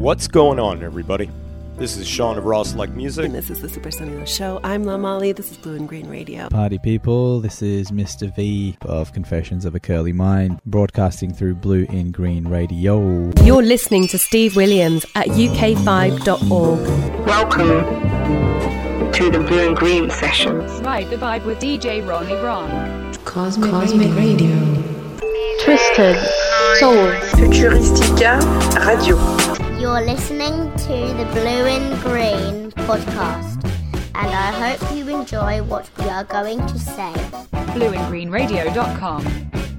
What's going on, everybody? This is Sean of Ross Like Music. And this is the Super Sunny Show. I'm La Molly. This is Blue in Green Radio. Party people, this is Mr. V of Confessions of a Curly Mind, broadcasting through Blue in Green Radio. You're listening to Steve Williams at uk5.org. Welcome to the Blue in Green sessions. Ride the vibe with DJ Ronnie Ron. Cosmic, Cosmic Radio. Twisted Souls. Futuristica Radio. You're listening to the Blue in Green podcast, and I hope you enjoy what we are going to say. BlueinGreenRadio.com.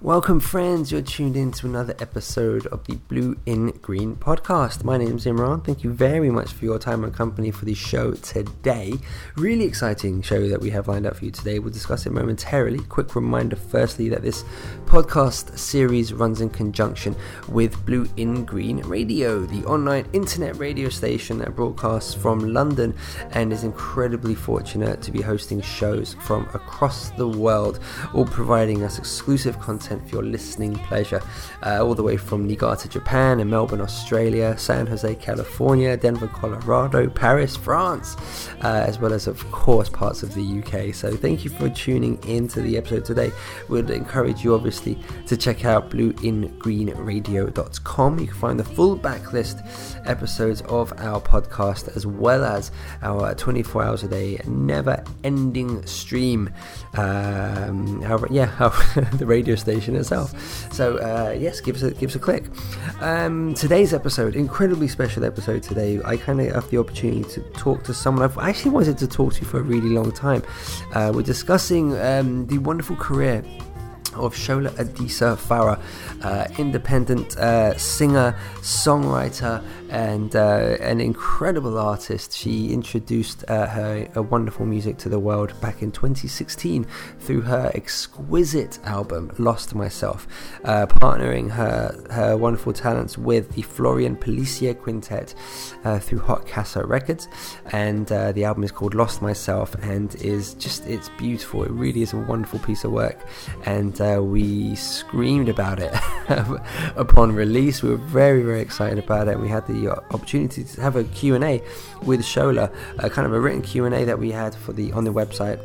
Welcome, friends. You're tuned in to another episode of the Blue in Green podcast. My name is Imran. Thank you very much for your time and company for the show today. Really exciting show that we have lined up for you today. We'll discuss it momentarily. Quick reminder, firstly, that this podcast series runs in conjunction with Blue in Green Radio, the online internet radio station that broadcasts from London and is incredibly fortunate to be hosting shows from across the world, all providing us exclusive content for your listening pleasure, uh, all the way from Niigata, Japan, and Melbourne, Australia, San Jose, California, Denver, Colorado, Paris, France, uh, as well as, of course, parts of the UK. So, thank you for tuning into the episode today. We'd encourage you, obviously, to check out blueingreenradio.com. You can find the full backlist episodes of our podcast as well as our 24 hours a day, never ending stream. Um, our, yeah, our, the radio station itself. So uh, yes, give us a give us a click. Um, today's episode, incredibly special episode today. I kind of have the opportunity to talk to someone I've actually wanted to talk to for a really long time. Uh, we're discussing um, the wonderful career of Shola Adisa-Farrar, uh, independent uh, singer, songwriter, and uh, an incredible artist. She introduced uh, her, wonderful music to the world back in 2016 through her exquisite album Lost Myself, uh, partnering her, her wonderful talents with the Florian Pelissier Quintet uh, through Hot Casa Records. And the album is called Lost Myself and is just, it's beautiful. It really is a wonderful piece of work. And uh, we screamed about it upon release. We were very, very excited about it, and we had the opportunity to have a Q&A with Shola, uh, kind of a written Q&A that we had for the on the website.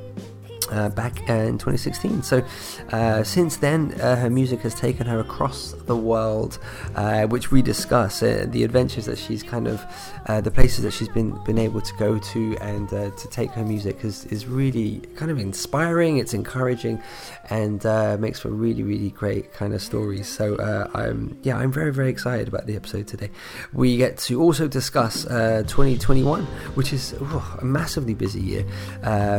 Uh, back uh, in 2016. So, uh, since then, uh, her music has taken her across the world, uh, which we discuss uh, the adventures that she's kind of, uh, the places that she's been been able to go to, and to take her music is is really kind of inspiring. It's encouraging, and makes for really really great kind of stories. So, I'm yeah, I'm very very excited about the episode today. We get to also discuss 2021, which is oh, a massively busy year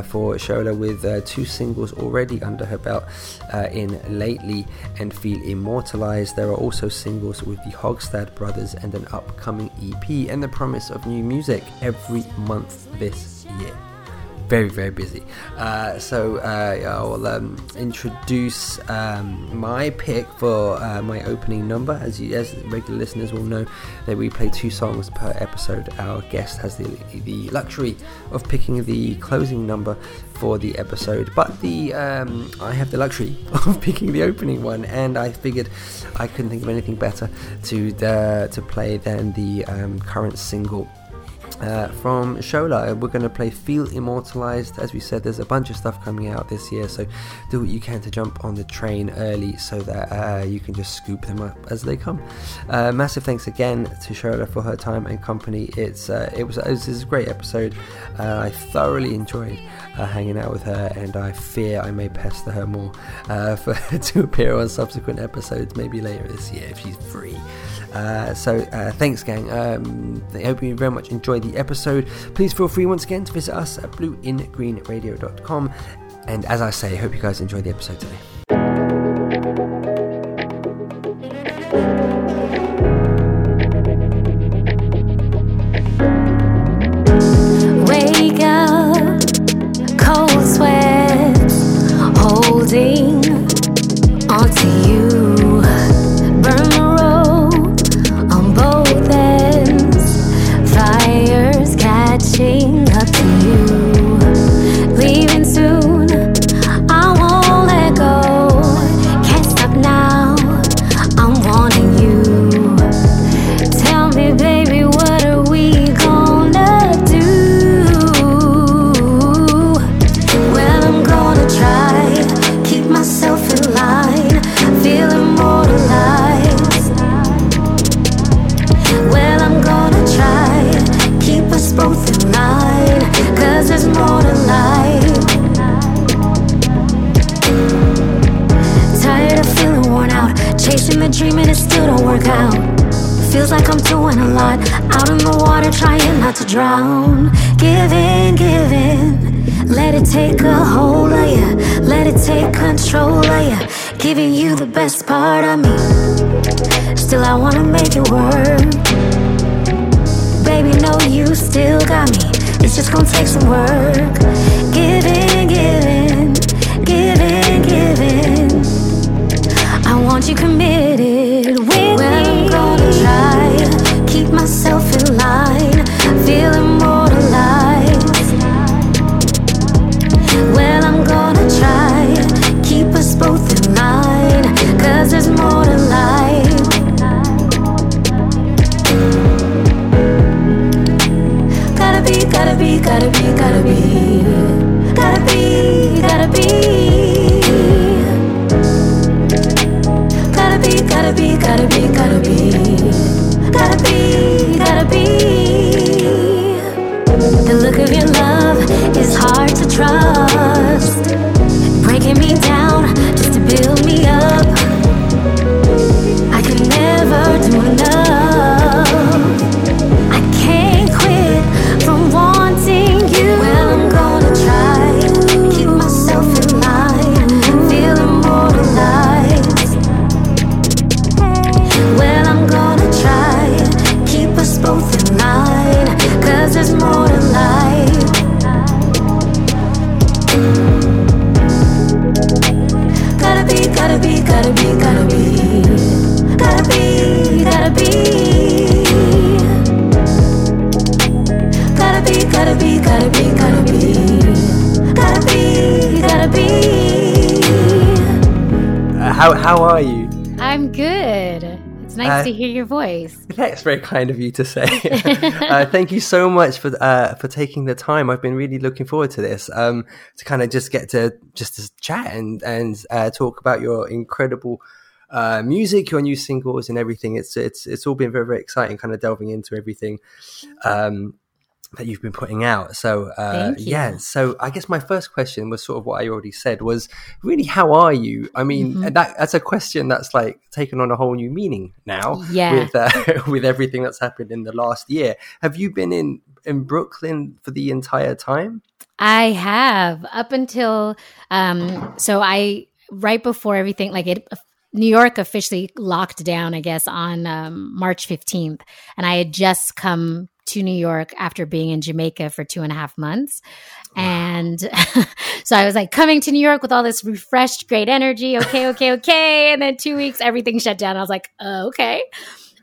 for Shola with uh, two singles already under her belt uh, in Lately and Feel Immortalized. There are also singles with the Hogstad Brothers and an upcoming EP and the promise of new music every month this year very very busy. Uh, so uh, I'll um, introduce um, my pick for uh, my opening number. As you as regular listeners will know that we play two songs per episode. Our guest has the, the luxury of picking the closing number for the episode but the um, I have the luxury of picking the opening one and I figured I couldn't think of anything better to uh, to play than the um, current single uh, from Shola. We're going to play Feel Immortalized. As we said, there's a bunch of stuff coming out this year, so do what you can to jump on the train early so that uh, you can just scoop them up as they come. Uh, massive thanks again to Shola for her time and company. It's uh, it was it was a great episode. Uh, I thoroughly enjoyed uh, hanging out with her, and I fear I may pester her more for to appear on subsequent episodes, maybe later this year if she's free. Uh, so uh, thanks, gang. Um, I hope you very much enjoyed the episode. Please feel free once again to visit us at blueingreenradio.com. And as I say, I hope you guys enjoyed the episode today. Give in. Let it take a hold of you. Let it take control of you. Giving you the best part of me. Still, I wanna make it work. Baby, no, you still got me. It's just gonna take some work. Give in, give in. Give in, give in. I want you committed how how are you? I'm good. It's nice Uh, to hear your voice. That's very kind of you to say. uh, thank you so much for uh, for taking the time. I've been really looking forward to this. Um, to kind of just get to just to chat and and uh, talk about your incredible uh, music, your new singles, and everything. It's it's it's all been very very exciting. Kind of delving into everything. Um, that you've been putting out. So uh, yeah. So I guess my first question was sort of what I already said was really how are you? I mean Mhm. that that's a question that's like taken on a whole new meaning now Yeah. with uh, with everything that's happened in the last year. Have you been in in Brooklyn for the entire time? I have up until um so I right before everything like it New York officially locked down I guess on um, March 15th and I had just come to New York after being in Jamaica for two and a half months. And so I was like coming to New York with all this refreshed, great energy. Okay, okay, okay. And then two weeks, everything shut down. I was like, uh, okay.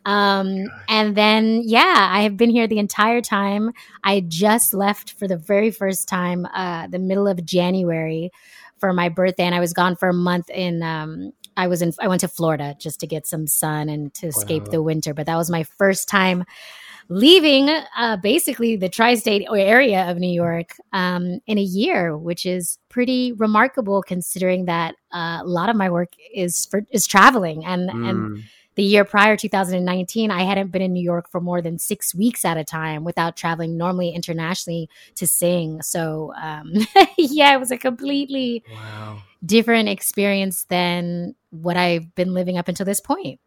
Um, and then, yeah, I have been here the entire time. I just left for the very first time, uh, the middle of January for my birthday, and I was gone for a month in, um, I was in, I went to Florida just to get some sun and to escape Wow. the winter, but that was my first time leaving uh, basically the tri-state area of New York um, in a year, which is pretty remarkable considering that uh, a lot of my work is for is traveling. And and Mm. the year prior 2019 i hadn't been in new york for more than six weeks at a time without traveling normally internationally to sing. So um, yeah it was a completely different experience than what i've been living up until this point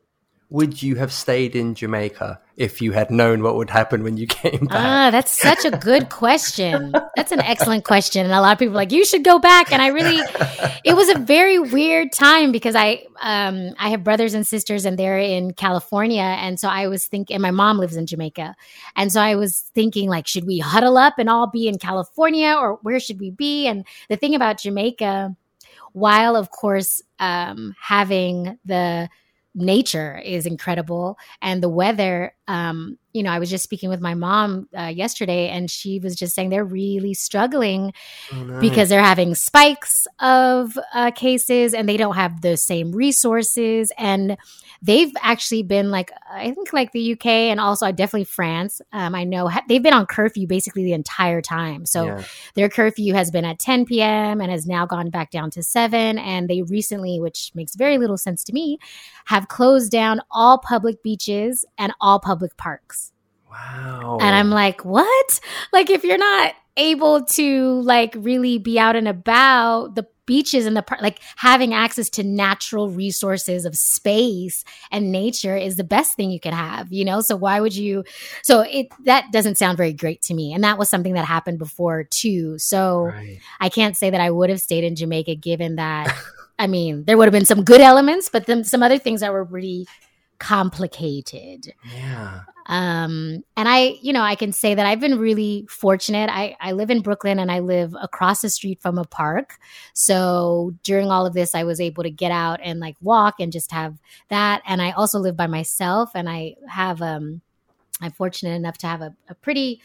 Would you have stayed in Jamaica if you had known what would happen when you came back? Ah, that's such a good question. That's an excellent question. And a lot of people are like, you should go back. And I really, it was a very weird time because I, um, I have brothers and sisters and they're in California. And so I was thinking, and my mom lives in Jamaica. And so I was thinking like, should we huddle up and all be in California or where should we be? And the thing about Jamaica, while of course, um, having the, nature is incredible and the weather um you know i was just speaking with my mom uh, yesterday and she was just saying they're really struggling no. because they're having spikes of uh, cases and they don't have the same resources and they've actually been like i think like the uk and also definitely france um, i know ha- they've been on curfew basically the entire time so Yeah. their curfew has been at 10 p.m. and has now gone back down to 7. And they recently, which makes very little sense to me, have closed down all public beaches and all public parks. Wow. And I'm like, what? Like, if you're not able to like really be out and about, the beaches and the par- like having access to natural resources of space and nature is the best thing you could have you know so why would you so it that doesn't sound very great to me and that was something that happened before too so Right. i can't say that i would have stayed in jamaica given that i mean there would have been some good elements but then some other things that were really complicated. Yeah. um and i you know i can say that i've been really fortunate. I i live in brooklyn and i live across the street from a park. So during all of this i was able to get out and like walk and just have that. And i also live by myself and i have um i'm fortunate enough to have a, a pretty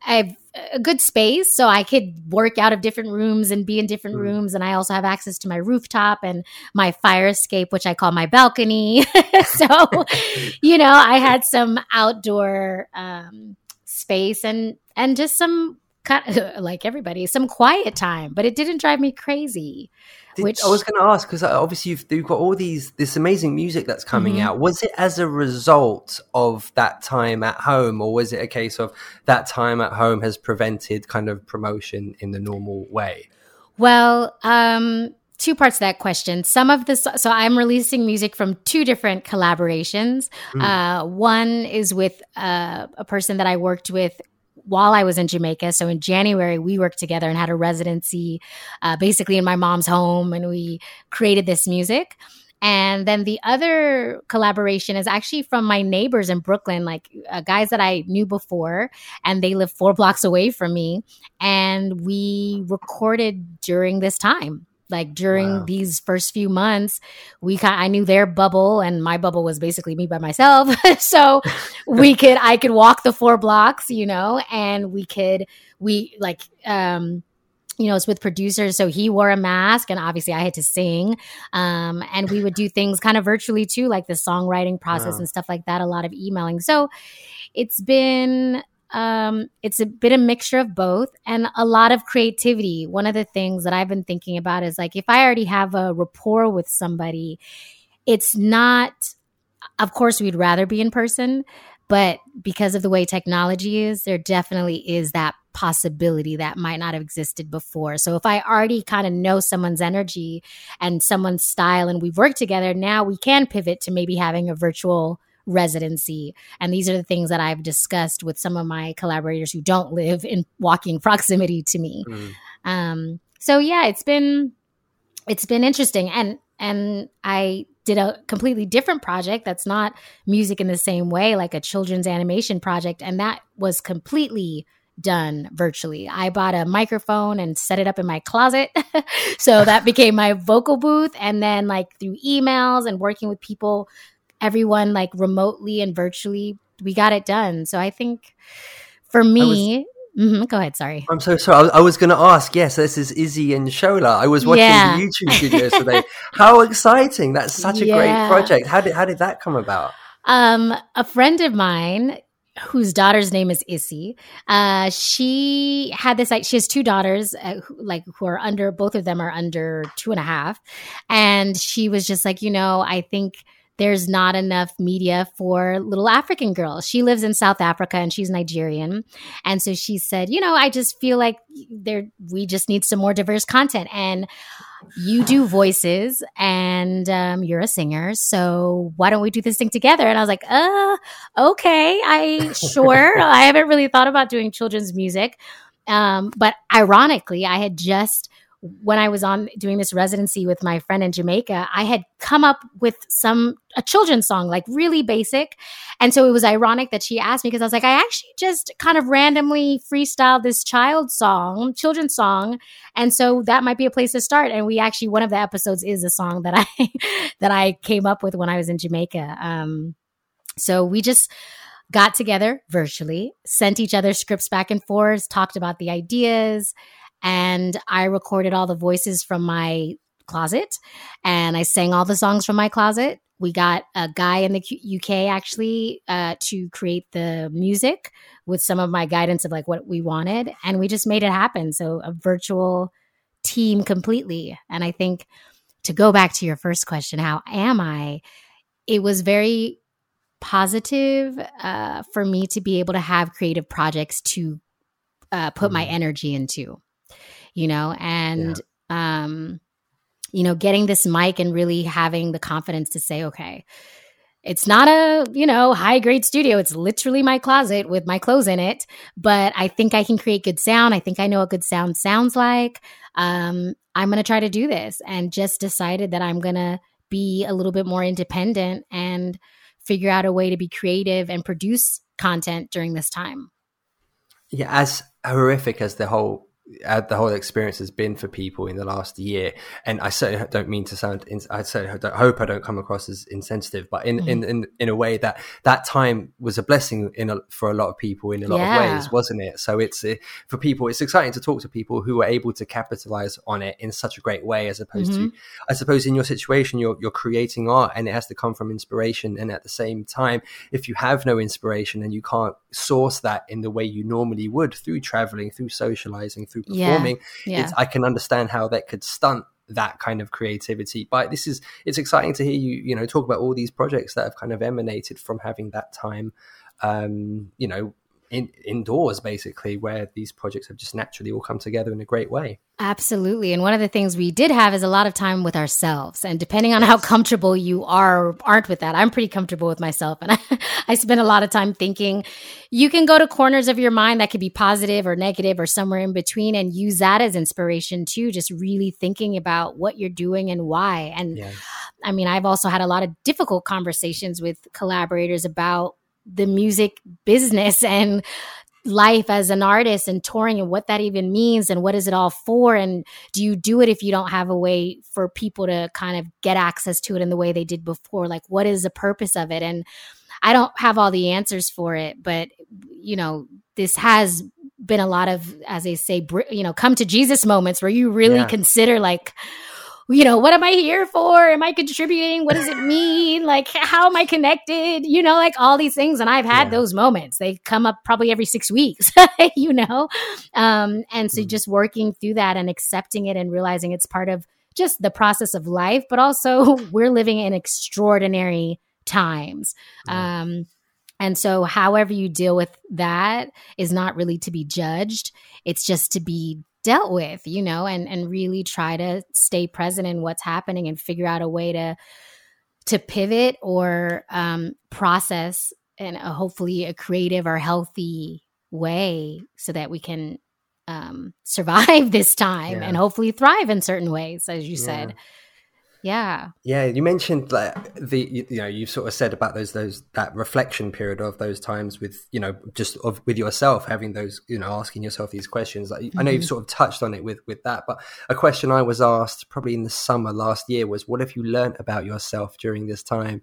have a good space so i could work out of different rooms and be in different Mm. rooms and i also have access to my rooftop and my fire escape which i call my balcony so you know i had some outdoor um, space and and just some kind like everybody some quiet time but it didn't drive me crazy Did- which I was going to ask because obviously you've, you've got all these this amazing music that's coming Mhm. out. Was it as a result of that time at home, or was it a case of that time at home has prevented kind of promotion in the normal way? Well, um, two parts to that question. Some of this, so I'm releasing music from two different collaborations. Mm. Uh, one is with uh, a person that I worked with while I was in Jamaica. So in January, we worked together and had a residency uh, basically in my mom's home, and we created this music. And then the other collaboration is actually from my neighbors in Brooklyn, like uh, guys that I knew before, and they live four blocks away from me. And we recorded during this time. Like during Wow. these first few months, we I knew their bubble, and my bubble was basically me by myself. so we could I could walk the four blocks, you know, and we could we like um you know, it's with producers. So he wore a mask, and obviously I had to sing. Um, and we would do things kind of virtually too, like the songwriting process Wow. and stuff like that. A lot of emailing. So it's been um, it's a bit a mixture of both and a lot of creativity. One of the things that I've been thinking about is like if I already have a rapport with somebody, it's not. Of course, we'd rather be in person, but because of the way technology is, there definitely is that possibility that might not have existed before. So if I already kind of know someone's energy and someone's style and we've worked together, now we can pivot to maybe having a virtual residency. And these are the things that I've discussed with some of my collaborators who don't live in walking proximity to me. Mm. Um, so yeah, it's been it's been interesting and and I did a completely different project that's not music in the same way like a children's animation project and that was completely done virtually. I bought a microphone and set it up in my closet. so that became my vocal booth and then like through emails and working with people everyone like remotely and virtually we got it done. So I think for me Mhm, go ahead, sorry. I'm so sorry. I was, I was going to ask. Yes, this is Izzy and Shola. I was watching Yeah. the YouTube videos today. How exciting! That's such a Yeah. great project. How did how did that come about? Um, a friend of mine whose daughter's name is Issy, uh, she had this, like, she has two daughters, uh, who, like, who are under, both of them are under two and a half. And she was just like, you know, I think there's not enough media for little African girls. She lives in South Africa and she's Nigerian. And so she said, you know, I just feel like there, we just need some more diverse content. And you do voices and um, you're a singer. So why don't we do this thing together? And I was like, uh, okay, I sure. I haven't really thought about doing children's music. Um, but ironically, I had just when I was on doing this residency with my friend in Jamaica, I had come up with some a children's song, like really basic. And so it was ironic that she asked me because I was like, I actually just kind of randomly freestyled this child song, children's song. And so that might be a place to start. And we actually one of the episodes is a song that I that I came up with when I was in Jamaica. Um so we just got together virtually, sent each other scripts back and forth, talked about the ideas, and I recorded all the voices from my closet and I sang all the songs from my closet. We got a guy in the Q- UK actually uh, to create the music with some of my guidance of like what we wanted, and we just made it happen. So a virtual team completely. And I think to go back to your first question, how am I? It was very positive uh, for me to be able to have creative projects to uh, put my energy into, you know, and um, you know, getting this mic and really having the confidence to say, okay, it's not a, you know, high grade studio. It's literally my closet with my clothes in it, but I think I can create good sound. I think I know what good sound sounds like. Um, I'm going to try to do this and just decided that I'm going to be a little bit more independent and figure out a way to be creative and produce content during this time. Yeah, as horrific as the whole the whole experience has been for people in the last year. And I certainly don't mean to sound, I certainly hope I don't come across as insensitive, but in, mm. in, in, in, a way that that time was a blessing in a, for a lot of people in a lot yeah. of ways, wasn't it? So it's uh, for people, it's exciting to talk to people who are able to capitalize on it in such a great way, as opposed mm-hmm. to, I suppose in your situation, you're, you're creating art and it has to come from inspiration. And at the same time, if you have no inspiration and you can't source that in the way you normally would through traveling, through socializing, through performing, yeah. Yeah. I can understand how that could stunt that kind of creativity. But this is it's exciting to hear you, you know, talk about all these projects that have kind of emanated from having that time um, you know, in, indoors basically where these projects have just naturally all come together in a great way. Absolutely. And one of the things we did have is a lot of time with ourselves. And depending on yes. how comfortable you are or aren't with that i'm pretty comfortable with myself. And I, I spend a lot of time thinking you can go to corners of your mind that could be positive or negative or somewhere in between and use that as inspiration too just really thinking about what you're doing and why. And yeah. i mean i've also had a lot of difficult conversations with collaborators about the music business and life as an artist and touring and what that even means and what is it all for? And do you do it if you don't have a way for people to kind of get access to it in the way they did before? Like what is the purpose of it? And i don't have all the answers for it but you know this has been a lot of as they say you know come to jesus moments where you really yeah. consider like you know, what am I here for? Am I contributing? What does it mean? Like, how am I connected? You know, like all these things. And I've had yeah. those moments. They come up probably every six weeks, you know? Um, and so mm. just working through that and accepting it and realizing it's part of just the process of life, but also we're living in extraordinary times. Yeah. Um, and so, however you deal with that is not really to be judged. It's just to be dealt with, you know, and and really try to stay present in what's happening and figure out a way to to pivot or um, process in a, hopefully a creative or healthy way so that we can um, survive this time yeah. and hopefully thrive in certain ways, as you yeah. said. Yeah. Yeah, you mentioned like the you, you, know you've sort of said about those those that reflection period of those times with you know just of with yourself having those you know asking yourself these questions. Like, mm-hmm. I know you've mm-hmm. sort of touched on it with with that, but a question I was asked probably in the summer last year was, "What have you learned about yourself during this time?"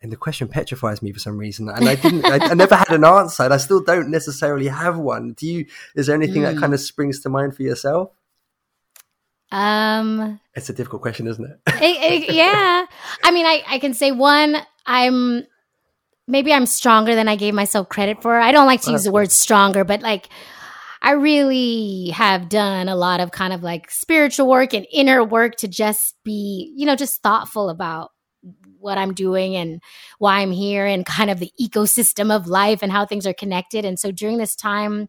And the question petrifies me for some reason, and I didn't. I, I, never had an answer, and I still don't necessarily have one. Do you? Is there anything mm. that kind of springs to mind for yourself? Um, it's a difficult question, isn't it? it, it yeah. I mean, I, I can say one, I'm maybe I'm stronger than I gave myself credit for. I don't like to use the word stronger, but like, I really have done a lot of kind of like spiritual work and inner work to just be, you know, just thoughtful about what I'm doing and why I'm here and kind of the ecosystem of life and how things are connected. And so during this time,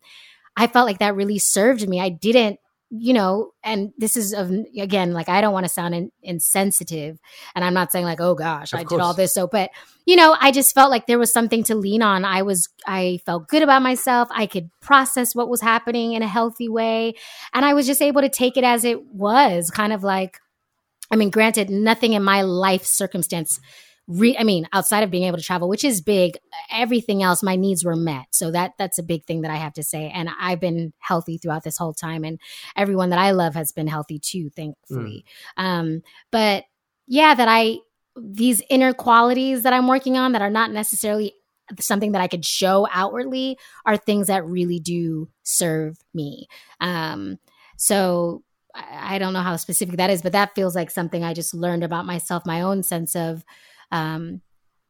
I felt like that really served me. I didn't you know, and this is of again, like I don't want to sound in, insensitive, and I'm not saying like, oh gosh, of I course. did all this. So, but you know, I just felt like there was something to lean on. I was, I felt good about myself. I could process what was happening in a healthy way, and I was just able to take it as it was, kind of like, I mean, granted, nothing in my life circumstance re- I mean, outside of being able to travel, which is big, everything else, my needs were met. So that that's a big thing that I have to say. And I've been healthy throughout this whole time, and everyone that I love has been healthy too, thankfully. Mm. Um, but yeah, that I these inner qualities that I'm working on that are not necessarily something that I could show outwardly are things that really do serve me. Um, so I don't know how specific that is, but that feels like something I just learned about myself, my own sense of um,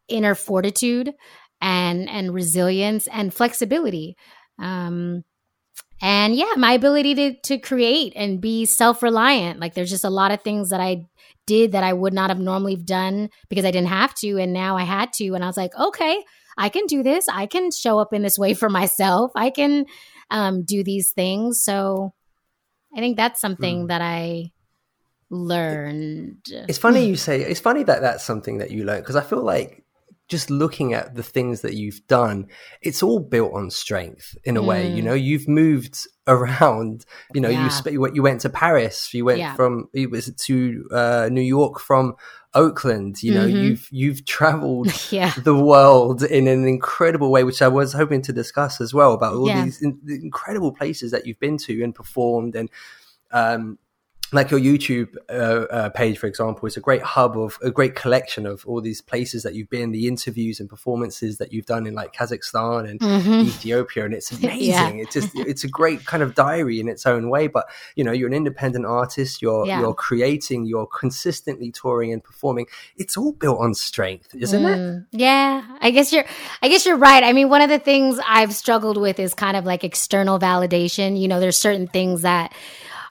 inner fortitude and and resilience and flexibility. Um, and yeah, my ability to to create and be self reliant. Like there's just a lot of things that I did that I would not have normally done because I didn't have to, and now I had to. And I was like, okay, I can do this. I can show up in this way for myself. I can um, do these things. So I think that's something mm. that I learned. It's funny you say. It's funny that that's something that you learned because I feel like just looking at the things that you've done, it's all built on strength in a mm. way. You mm. know, you've moved around. You know, yeah. you sp- you went to Paris. You went yeah. from it was to uh, New York from Oakland. You know, mm-hmm. you've you've traveled yeah. the world in an incredible way, which I was hoping to discuss as well about all these in- incredible places that you've been to and performed and. Um, like your YouTube uh, uh, page, for example, is a great hub of a great collection of all these places that you've been, the interviews and performances that you've done in like Kazakhstan and mm-hmm. Ethiopia, and it's amazing. yeah. It's just it's a great kind of diary in its own way. But you know, you're an independent artist. You're yeah. you're creating. You're consistently touring and performing. It's all built on strength, isn't mm. it? Yeah, I guess you're. I guess you're right. I mean, one of the things I've struggled with is kind of like external validation. You know, there's certain things that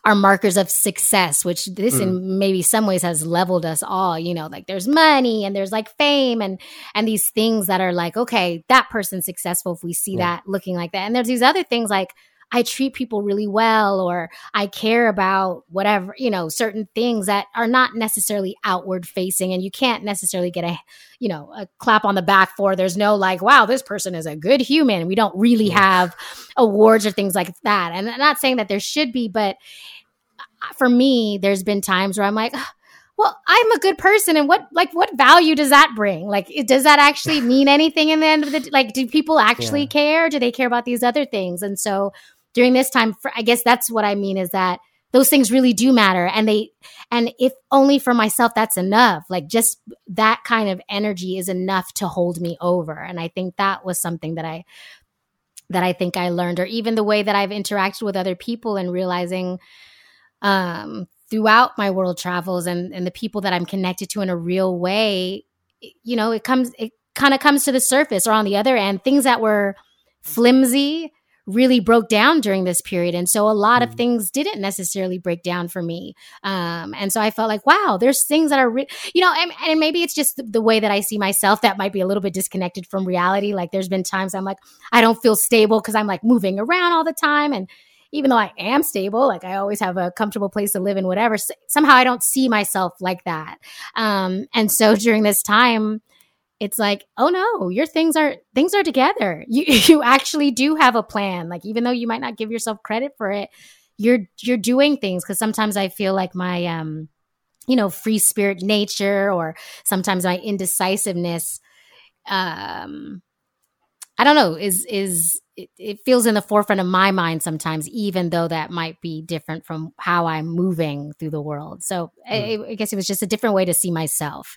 are markers of success, which this mm. in maybe some ways has leveled us all, you know, like there's money and there's like fame and and these things that are like, okay, that person's successful if we see yeah. that looking like that. And there's these other things like I treat people really well or I care about whatever, you know, certain things that are not necessarily outward facing and you can't necessarily get a, you know, a clap on the back for. There's no like, wow, this person is a good human. We don't really have awards or things like that. And I'm not saying that there should be, but uh, for me, there's been times where I'm like, well, I'm a good person, and what like what value does that bring? Like, does that actually mean anything in the end of the like? Do people actually yeah. care? Do they care about these other things? And so during this time, for, I guess that's what I mean is that those things really do matter, and they and if only for myself, that's enough. Like just that kind of energy is enough to hold me over, and I think that was something that I that I think I learned, or even the way that I've interacted with other people and realizing um, throughout my world travels and, and the people that I'm connected to in a real way, you know, it comes, it kind of comes to the surface. Or on the other end, things that were flimsy really broke down during this period. And so a lot of mm. things didn't necessarily break down for me. Um, and so I felt like, wow, there's things that are, re- you know, and, and, maybe it's just the, the, way that I see myself that might be a little bit disconnected from reality. Like there's been times I'm like, I don't feel stable because I'm like moving around all the time. And even though I am stable, like I always have a comfortable place to live in, whatever, somehow I don't see myself like that. Um, and so during this time, it's like, oh no, your things are things are together. You you actually do have a plan. Like even though you might not give yourself credit for it, you're you're doing things. Because sometimes I feel like my um, you know, free spirit nature, or sometimes my indecisiveness, um, I don't know, is is it, it, feels in the forefront of my mind sometimes, even though that might be different from how I'm moving through the world. So mm. I, I, guess it was just a different way to see myself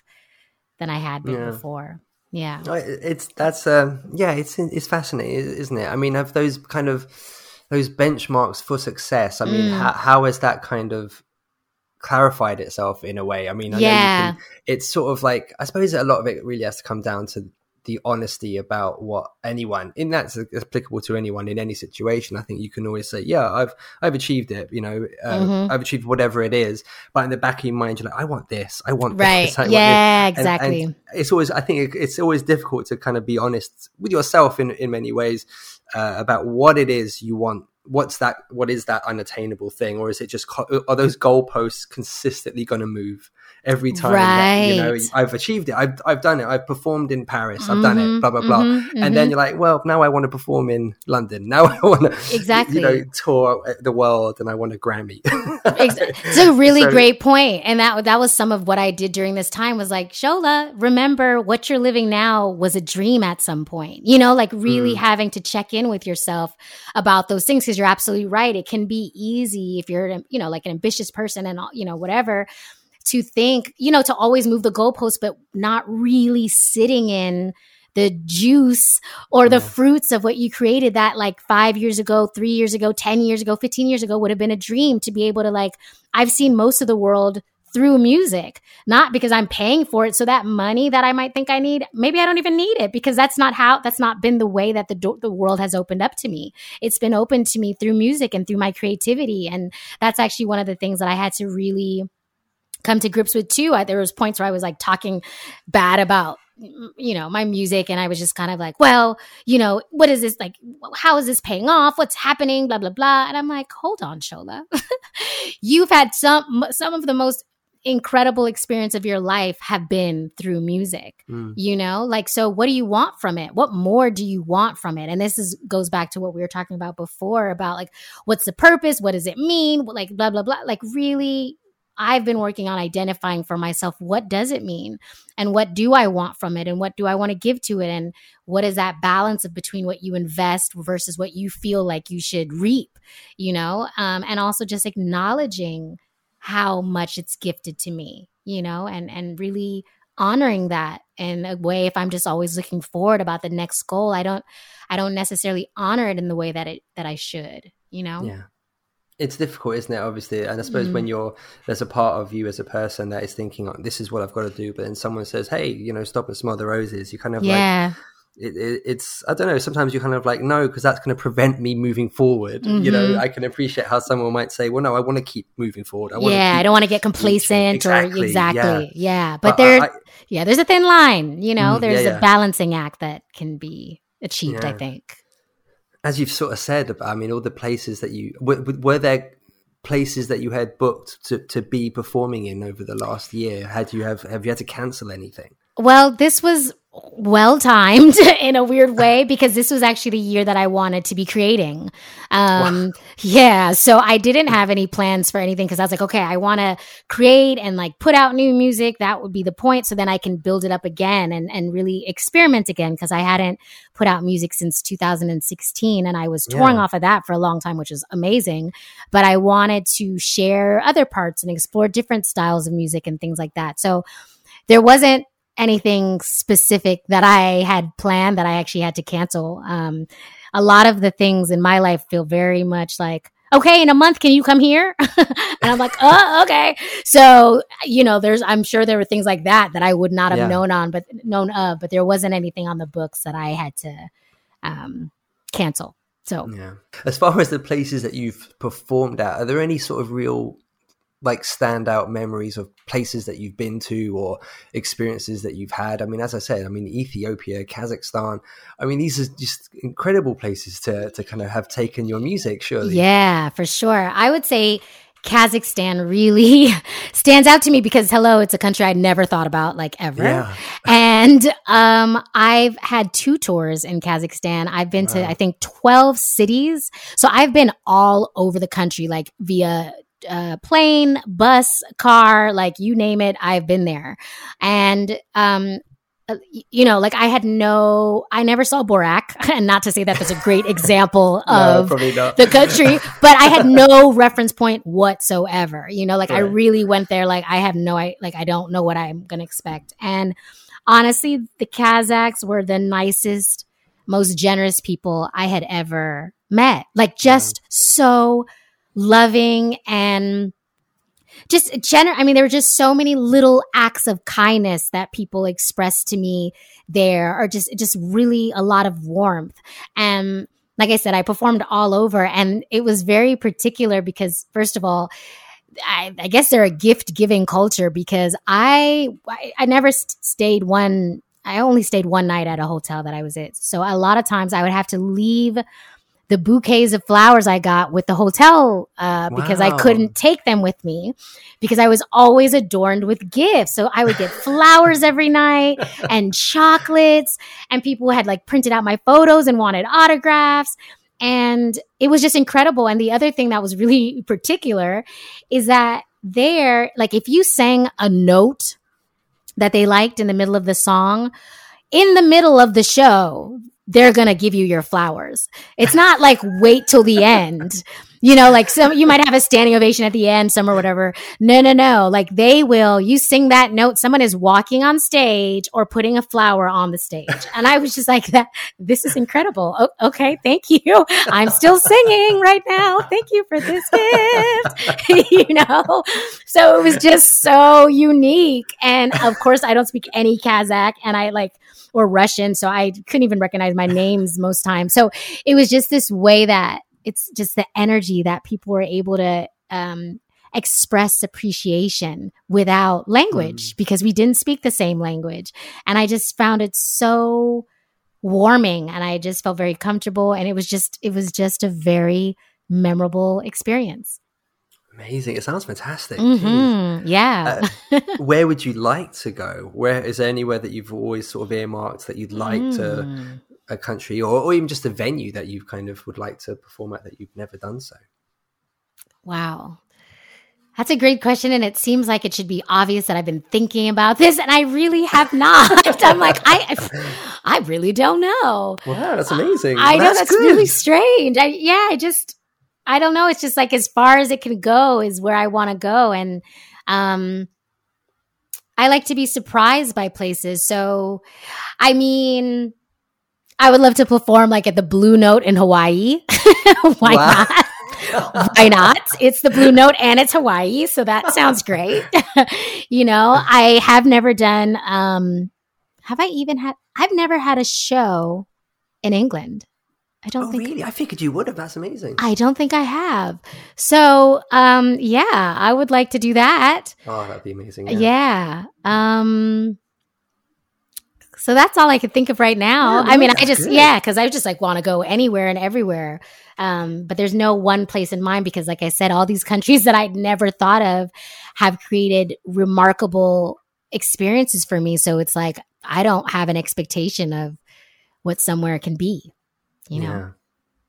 than I had been yeah. before. Yeah, it's that's uh, yeah, it's it's fascinating, isn't it? I mean, have those kind of those benchmarks for success. I mean, mm. how, how has that kind of clarified itself in a way? I mean, I yeah, can, it's sort of like I suppose a lot of it really has to come down to the honesty about what anyone and that's applicable to anyone in any situation i think you can always say yeah i've i've achieved it you know uh, mm-hmm. i've achieved whatever it is. But in the back of your mind you're like i want this. I want right. This, I yeah want exactly and, and it's always i think it's always difficult to kind of be honest with yourself in in many ways uh, about what it is you want. What's that what is that unattainable thing? Or is it just are those goalposts consistently going to move every time right. that, you know I've achieved it. I've I've done it. I've performed in Paris. I've mm-hmm, done it. Mm-hmm. Blah blah blah. Mm-hmm, and mm-hmm. then you're like, well, now I want to perform in London. Now I want to exactly you know tour the world, and I want a Grammy. it's a really so, great point, and that that was some of what I did during this time. Was like, Shola, remember what you're living now was a dream at some point. You know, like really mm. having to check in with yourself about those things because you're absolutely right. It can be easy if you're you know like an ambitious person and you know whatever to think, you know, to always move the goalpost, but not really sitting in the juice or the yeah. fruits of what you created that like five years ago, three years ago, 10 years ago, 15 years ago would have been a dream to be able to like, I've seen most of the world through music, not because I'm paying for it. So that money that I might think I need, maybe I don't even need it because that's not how, that's not been the way that the, do- the world has opened up to me. It's been open to me through music and through my creativity. And that's actually one of the things that I had to really come to grips with too. I, there was points where I was like talking bad about you know my music and i was just kind of like well you know what is this like how is this paying off? What's happening? Blah blah blah. And i'm like hold on shola. You've had some some of the most incredible experience of your life have been through music mm. you know? Like so what do you want from it? What more do you want from it? And this is goes back to what we were talking about before about like what's the purpose? What does it mean? Like blah blah blah. Like really I've been working on identifying for myself what does it mean? And what do I want from it? And what do I want to give to it? And what is that balance of between what you invest versus what you feel like you should reap, you know? Um, and also just acknowledging how much it's gifted to me, you know, and and really honoring that in a way if I'm just always looking forward about the next goal, I don't I don't necessarily honor it in the way that it that I should, you know? Yeah it's difficult, isn't it? Obviously, and I suppose mm. when you're there's a part of you as a person that is thinking, oh, "This is what I've got to do," but then someone says, "Hey, you know, stop and smell the roses." You kind of yeah. like it, it, it's I don't know. Sometimes you kind of like no, because that's going to prevent me moving forward. Mm-hmm. You know, mm-hmm. I can appreciate how someone might say, "Well, no, I want to keep moving forward." I yeah, I don't want to get complacent exactly, or exactly, yeah. yeah. But, but there, I, yeah, there's a thin line. You know, mm, there's yeah, a balancing act that can be achieved. I think as you've sort of said, I mean, all the places that you were, were there places that you had booked to, to be performing in over the last year? Had you have have you had to cancel anything? Well, this was well timed in a weird way because this was actually the year that I wanted to be creating. Um, wow. yeah. So I didn't have any plans for anything because I was like, okay, I want to create and like put out new music. That would be the point. So then I can build it up again and, and really experiment again because I hadn't put out music since 2016 and I was touring yeah. off of that for a long time, which is amazing. But I wanted to share other parts and explore different styles of music and things like that. So there wasn't anything specific that I had planned that I actually had to cancel. Um, a lot of the things in my life feel very much like, okay, in a month, can you come here? and I'm like, oh, okay. So, you know, there's, I'm sure there were things like that that I would not have yeah. known on, but known of, but there wasn't anything on the books that I had to, um, cancel. So, yeah. As far as the places that you've performed at, are there any sort of real like standout memories of places that you've been to or experiences that you've had? I mean, as I said, I mean, Ethiopia, Kazakhstan, I mean, these are just incredible places to, to kind of have taken your music, surely. Yeah, for sure. I would say Kazakhstan really stands out to me because hello, it's a country I never thought about like ever. Yeah. and um I've had two tours in Kazakhstan. I've been wow. to I think 12 cities. So I've been all over the country like via uh, plane, bus, car, like you name it, I've been there. And um, uh, you know, like I had no, I never saw Borat, and not to say that that's a great example of no, the country, but I had no reference point whatsoever. You know, like right. I really went there, like I have no, I like I don't know what I'm gonna expect. And honestly, the Kazakhs were the nicest, most generous people I had ever met. Like just mm. so loving and just general I mean, there were just so many little acts of kindness that people expressed to me there, or just just really a lot of warmth. And like I said, I performed all over, and it was very particular because, first of all, I, I guess they're a gift giving culture because I, I, never st- stayed one. I only stayed one night at a hotel that I was at. So a lot of times I would have to leave the bouquets of flowers I got with the hotel uh, wow. because I couldn't take them with me because I was always adorned with gifts. So I would get flowers every night and chocolates, and people had like printed out my photos and wanted autographs. And it was just incredible. And the other thing that was really particular is that there, like if you sang a note that they liked in the middle of the song, in the middle of the show, they're going to give you your flowers. It's not like wait till the end. You know, like some, you might have a standing ovation at the end, some or whatever. No, no, no. Like they will, you sing that note, someone is walking on stage or putting a flower on the stage. And I was just like that. This is incredible. Okay. Thank you. I'm still singing right now. Thank you for this gift. you know, so it was just so unique. And of course, I don't speak any Kazakh and I like, or Russian. So I couldn't even recognize my names most times. So it was just this way that it's just the energy that people were able to um, express appreciation without language mm. because we didn't speak the same language. And I just found it so warming and I just felt very comfortable. And it was just, it was just a very memorable experience. Amazing! It sounds fantastic. Mm-hmm. Yeah. uh, where would you like to go? Where is there anywhere that you've always sort of earmarked that you'd like Mm. to a country or, or even just a venue that you kind of would like to perform at that you've never done so? Wow. That's a great question. And it seems like it should be obvious that I've been thinking about this and I really have not. I'm like, I, I really don't know. Wow, that's amazing. I know That's that's good. really strange. I, yeah, I just, I don't know. It's just like as far as it can go is where I want to go. And, um, I like to be surprised by places. So, I mean, I would love to perform like at the Blue Note in Hawaii. Why Wow. not? Why not? It's the Blue Note and it's Hawaii, so that sounds great. you know, I have never done um have I even had I've never had a show in England. I don't Oh, think really? I figured you would have. That's amazing. I don't think I have. So, um yeah, I would like to do that. Oh, that'd be amazing. Yeah. Um so that's all I could think of right now. Yeah, I mean, I just good. yeah, cuz I just like want to go anywhere and everywhere. Um but there's no one place in mind because like I said all these countries that I'd never thought of have created remarkable experiences for me. So it's like I don't have an expectation of what somewhere can be, you know. Yeah.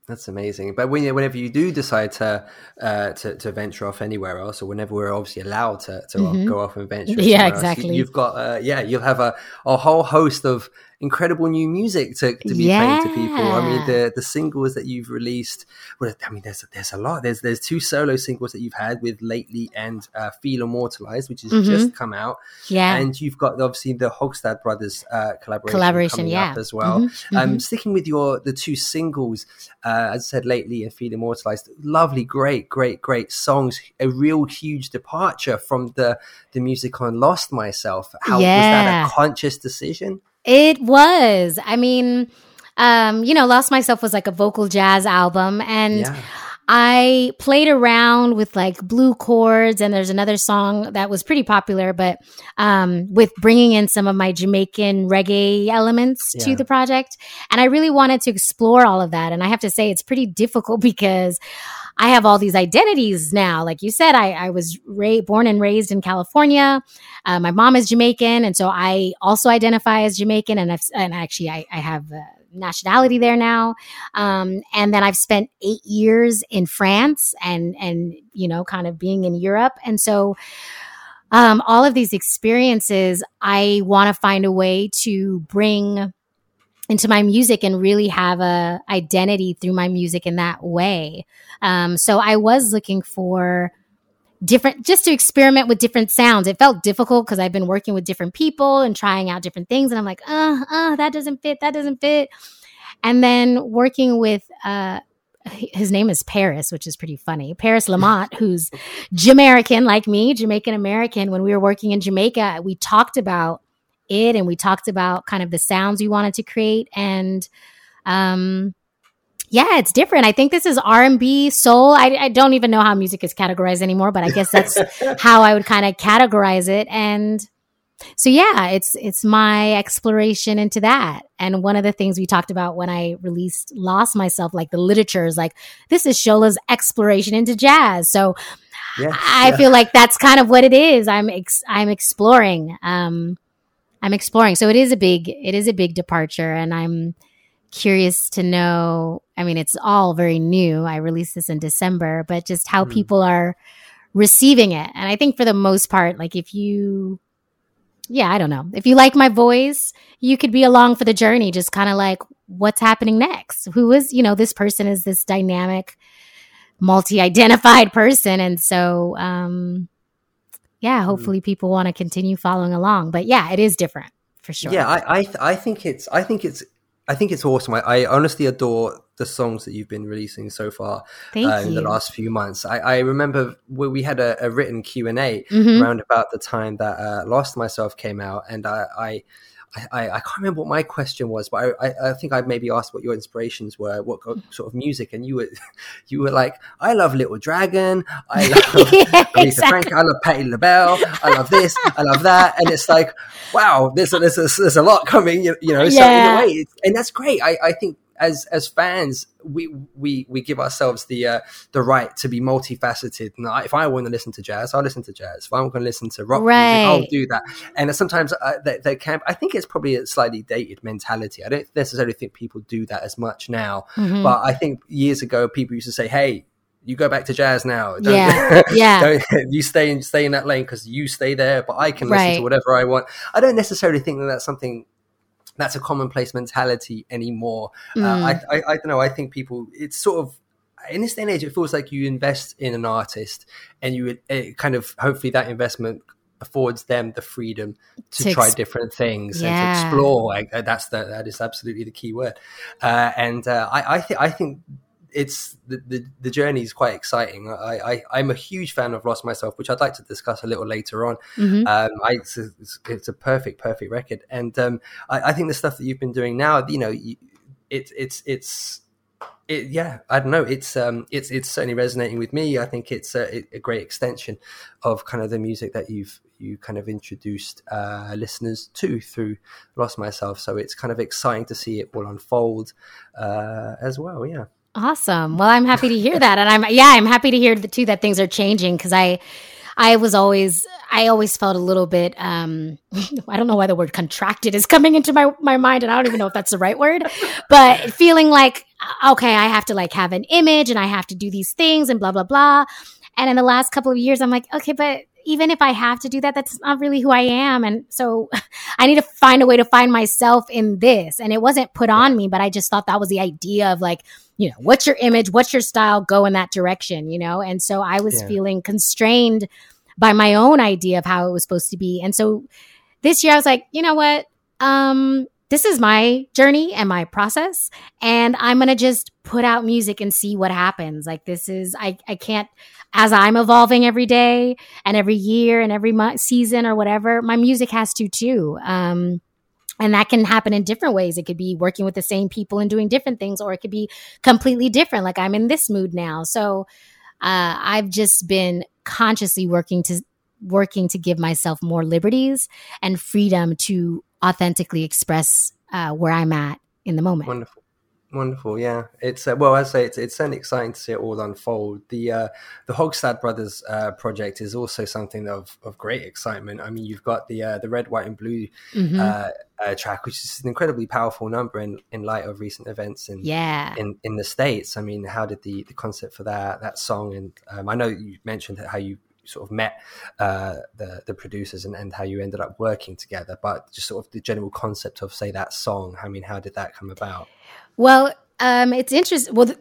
That's amazing. But when, whenever you do decide to, uh, to to venture off anywhere else, or whenever we're obviously allowed to, to Mhm. go off and venture, Yeah, somewhere else, exactly. you, have got uh, yeah, you'll have a, a whole host of incredible new music to, to be playing to people. I mean, the the singles that you've released. Well, I mean, there's there's a lot. There's there's two solo singles that you've had with lately and uh, Feel Immortalized, which has Mhm. just come out. Yeah. and you've got obviously the Hogstad Brothers uh, collaboration, Collaboration, yeah. as well. Mhm, Um, mhm. sticking with your the two singles, uh, as I said lately, and Feel Immortalized, lovely, great, great, great songs. A real huge departure from the the music on Lost Myself. How was that a conscious decision? It was. I mean, um, you know, Lost Myself was like a vocal jazz album and Yeah. I played around with like blue chords and there's another song that was pretty popular but um with bringing in some of my Jamaican reggae elements to the project and I really wanted to explore all of that and I have to say it's pretty difficult because I have all these identities now. Like you said, I, I was ra- born and raised in California. Uh, my mom is Jamaican, and so I also identify as Jamaican. And I've, and actually, I, I have nationality there now. Um, and then I've spent eight years in France, and and you know, kind of being in Europe. And so, um, all of these experiences, I want to find a way to bring into my music and really have a identity through my music in that way. Um, so I was looking for different, just to experiment with different sounds. It felt difficult because I've been working with different people and trying out different things, and I'm like, uh, uh, that doesn't fit, that doesn't fit. And then working with, uh, his name is Paris, which is pretty funny. Paris Lamont, who's Jamaican like me, Jamaican American. When we were working in Jamaica, we talked about it and we talked about kind of the sounds we wanted to create and um yeah it's different. I think this is r&b soul. I, I don't even know how music is categorized anymore but i guess that's how i would kind of categorize it and so yeah it's it's my exploration into that. And one of the things we talked about when i released lost myself like the literature is like this is shola's exploration into jazz. So i yeah. feel like that's kind of what it is i'm ex- i'm exploring. Um i'm exploring. So it is a big it is a big departure and i'm curious to know i mean it's all very new. I released this in december but just how Hmm. people are receiving it. And i think for the most part like if you yeah i don't know. If you like my voice you could be along for the journey just kind of like what's happening next? Who is you know this person is this dynamic multi-identified person. And so um yeah Hmm. hopefully people want to continue following along but yeah it is different for sure Yeah, I I, th- I think it's I think it's I think it's awesome. I, I honestly adore the songs that you've been releasing so far uh, in the last few months. I, I remember we had a, a written Q and A Mhm. around about the time that uh, Lost Myself came out, and I. I I, I can't remember what my question was, but I, I, I think I maybe asked what your inspirations were, what hmm. sort of music, and you were you were like, I love Little Dragon, I love Aretha exactly. Franklin, I love Patti LaBelle, I love this, I love that, and it's like, wow, there's a, there's a, there's a lot coming, you, you know. So Yeah. in a way, it's, and that's great. I, I think as as fans, we we we give ourselves the uh, the right to be multifaceted. And I, if I want to listen to jazz, I'll listen to jazz. If I'm going to listen to rock Right. music, I'll do that. And sometimes uh, they, they can. I think it's probably a slightly dated mentality. I don't necessarily think people do that as much now. Mhm. But I think years ago, people used to say, "Hey." You go back to jazz now. Don't- Yeah, yeah. don't- you stay in stay in that lane because you stay there, but I can listen Right. to whatever I want. I don't necessarily think that that's something that's a commonplace mentality anymore. Uh, Mm. I, I I don't know. I think people it's sort of in this day and age, it feels like you invest in an artist, and you kind of hopefully that investment affords them the freedom to, To try ex- different things and to explore. Like, uh, that's the, that is absolutely the key word. Uh, and uh, I I, th- I think it's the, the the journey is quite exciting. I, I I'm a huge fan of Lost Myself, which I'd like to discuss a little later on. Mhm. Um, I, it's, a, it's, a perfect perfect record, and um, I, I think the stuff that you've been doing now, you know, you, it's it's it's. It, yeah, I don't know. It's um, it's it's certainly resonating with me. I think it's a, a great extension of kind of the music that you've you kind of introduced uh, listeners to through Lost Myself. So it's kind of exciting to see it all unfold uh, as well. Yeah. Awesome. Well, I'm happy to hear that, and I'm yeah, I'm happy to hear the too that things are changing because I, I was always I always felt a little bit um I don't know why the word contracted is coming into my my mind, and I don't even know if that's the right word, but feeling like okay, I have to like have an image and I have to do these things and blah blah blah, and in the last couple of years, I'm like okay, but even if I have to do that, that's not really who I am. And so I need to find a way to find myself in this. And it wasn't put on me, but I just thought that was the idea of like, you know, what's your image? What's your style? Go in that direction, you know? And so I was Yeah. feeling constrained by my own idea of how it was supposed to be. And so this year I was like, you know what? Um, this is my journey and my process and i'm going to just put out music and see what happens. Like this is i i can't as i'm evolving every day and every year and every month season or whatever my music has to too. Um and that can happen in different ways. It could be working with the same people and doing different things or it could be completely different. Like i'm in this mood now. So uh, i've just been consciously working to working to give myself more liberties and freedom to authentically express uh, where I'm at in the moment. Wonderful. Wonderful, yeah. It's uh, well, as I say, it's, it's certainly exciting to see it all unfold. The uh, the Hogstad Brothers uh, project is also something of, of great excitement. I mean, you've got the uh, the red, white, and blue Mhm. uh, uh, track, which is an incredibly powerful number in, in light of recent events in Yeah. in, in the states. I mean, how did the, the concept for that that song? And um, I know you mentioned how you sort of met uh, the the producers and, and how you ended up working together, but just sort of the general concept of say that song. I mean, how did that come about? Well, um, it's interesting. Well, th-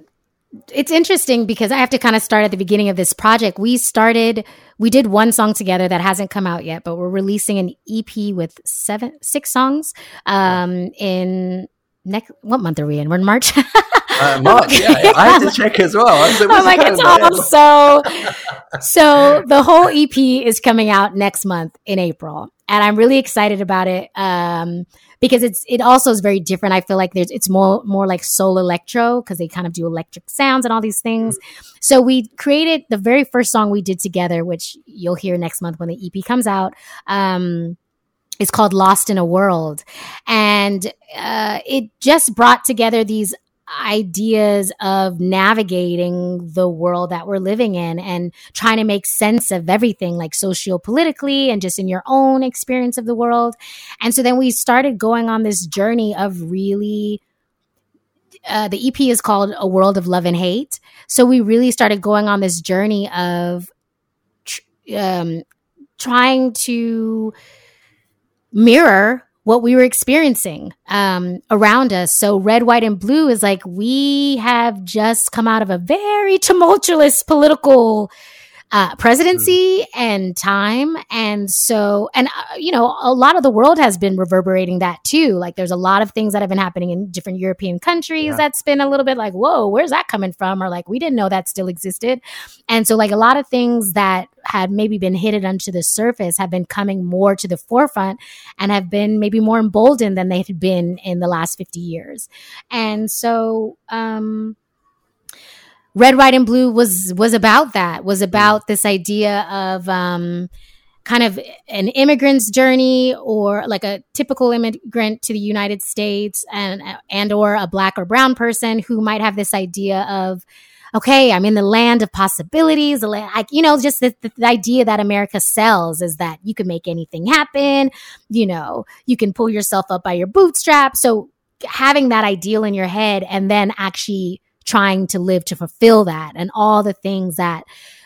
it's interesting because I have to kind of start at the beginning of this project. We started, we did one song together that hasn't come out yet, but we're releasing an EP with seven, six songs um, in next. What month are we in? We're in March. Uh, March, yeah, I had to check as well. I was like, I'm like, it's all so. So the whole EP is coming out next month in April, and I'm really excited about it um, because it's it also is very different. I feel like there's it's more more like soul electro because they kind of do electric sounds and all these things. So we created the very first song we did together, which you'll hear next month when the EP comes out. Um, it's called Lost in a World. And uh, it just brought together these ideas of navigating the world that we're living in and trying to make sense of everything, like socio-politically and just in your own experience of the world. And so then we started going on this journey of really uh, the EP is called A World of Love and Hate. So we really started going on this journey of tr- um, trying to mirror what we were experiencing um, around us. So, red, white, and blue is like we have just come out of a very tumultuous political uh, presidency and time. And so, and, uh, you know, a lot of the world has been reverberating that too. Like, there's a lot of things that have been happening in different European countries Yeah. that's been a little bit like, whoa, where's that coming from? Or like, we didn't know that still existed. And so, like, a lot of things that had maybe been hidden under the surface have been coming more to the forefront and have been maybe more emboldened than they had been in the last 50 years. And so, um, red white and blue was was about that was about this idea of um kind of an immigrant's journey or like a typical immigrant to the United States and and or a black or brown person who might have this idea of okay, I'm in the land of possibilities. Like, you know, just the, the, the, idea that America sells is that you can make anything happen. You know, you can pull yourself up by your bootstraps. So having that ideal in your head and then actually trying to live to fulfill that. And all the things that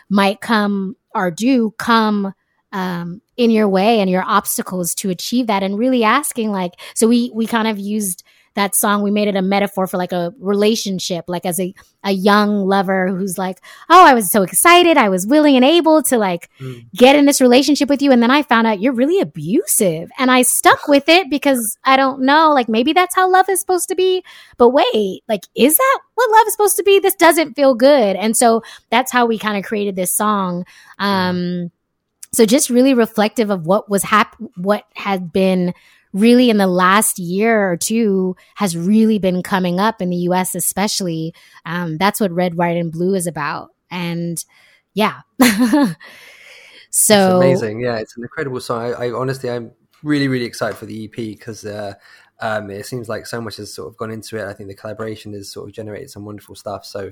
might come or do come um, in your way and your obstacles to achieve that. And really asking like so we we kind of used that song we made it a metaphor for like a relationship like as a, a young lover who's like oh i was so excited. I was willing and able to like mm. get in this relationship with you. And then i found out you're really abusive. And i stuck with it because i don't know like maybe that's how love is supposed to be. But wait like is that what love is supposed to be? This doesn't feel good. And so that's how we kind of created this song. Um so just really reflective of what was hap- what had been really in the last year or two has really been coming up in the US especially um, that's what red white and blue is about and yeah so it's amazing yeah it's an incredible song I, I, honestly i'm really really excited for the ep because uh, um, it seems like so much has sort of gone into it. I think the collaboration has sort of generated some wonderful stuff. So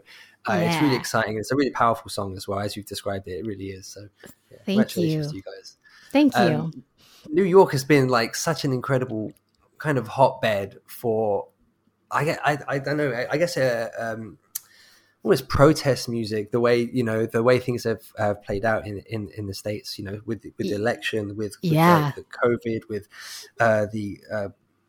uh, yeah. it's really exciting. It's a really powerful song as well, as you've described it. It really is. So yeah, Thank congratulations you. to you guys. Thank um, you. New York has been like such an incredible kind of hotbed for I I, I don't know I, I guess uh, um, almost protest music the way you know the way things have, have played out in, in, in the states you know with with the election with, with yeah. the, the COVID with uh, the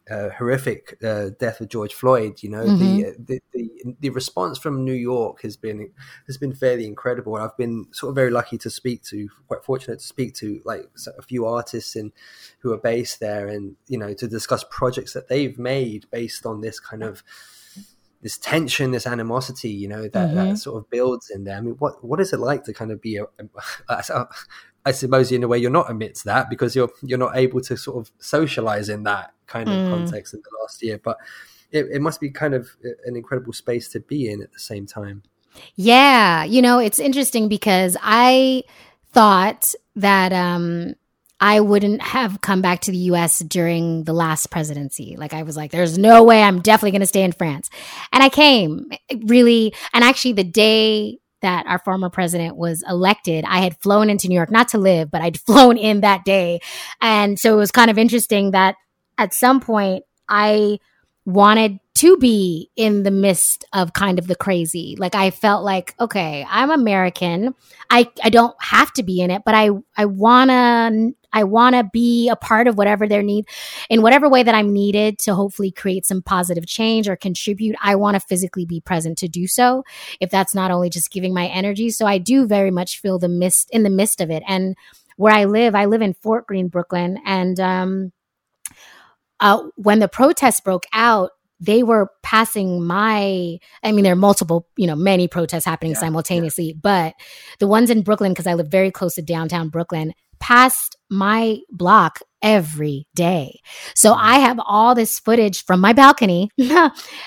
uh, uh, horrific uh, death of George Floyd, you know, mm-hmm. the, the, the the response from New York has been has been fairly incredible. And I've been sort of very lucky to speak to, quite fortunate to speak to like a few artists and who are based there, and you know, to discuss projects that they've made based on this kind of this tension, this animosity, you know, that, mm-hmm. that sort of builds in there. I mean, what what is it like to kind of be a, a, I suppose in a way you're not amidst that because you're you're not able to sort of socialize in that kind of mm. context in the last year. But it, it must be kind of an incredible space to be in at the same time. Yeah, you know, it's interesting because I thought that um I wouldn't have come back to the US during the last presidency. Like I was like, there's no way I'm definitely going to stay in France. And I came really, and actually the day that our former president was elected, I had flown into New York, not to live, but I'd flown in that day. And so it was kind of interesting that at some point I wanted to be in the midst of kind of the crazy. Like I felt like, okay, I'm American. I, I don't have to be in it, but I, I wanna, I wanna be a part of whatever their need in whatever way that I'm needed to hopefully create some positive change or contribute. I want to physically be present to do so. If that's not only just giving my energy. So I do very much feel the mist in the midst of it. And where I live, I live in Fort Greene, Brooklyn. And, um, uh, when the protests broke out, they were passing my i mean there are multiple you know many protests happening yeah, simultaneously yeah. but the ones in brooklyn because i live very close to downtown brooklyn passed my block every day so i have all this footage from my balcony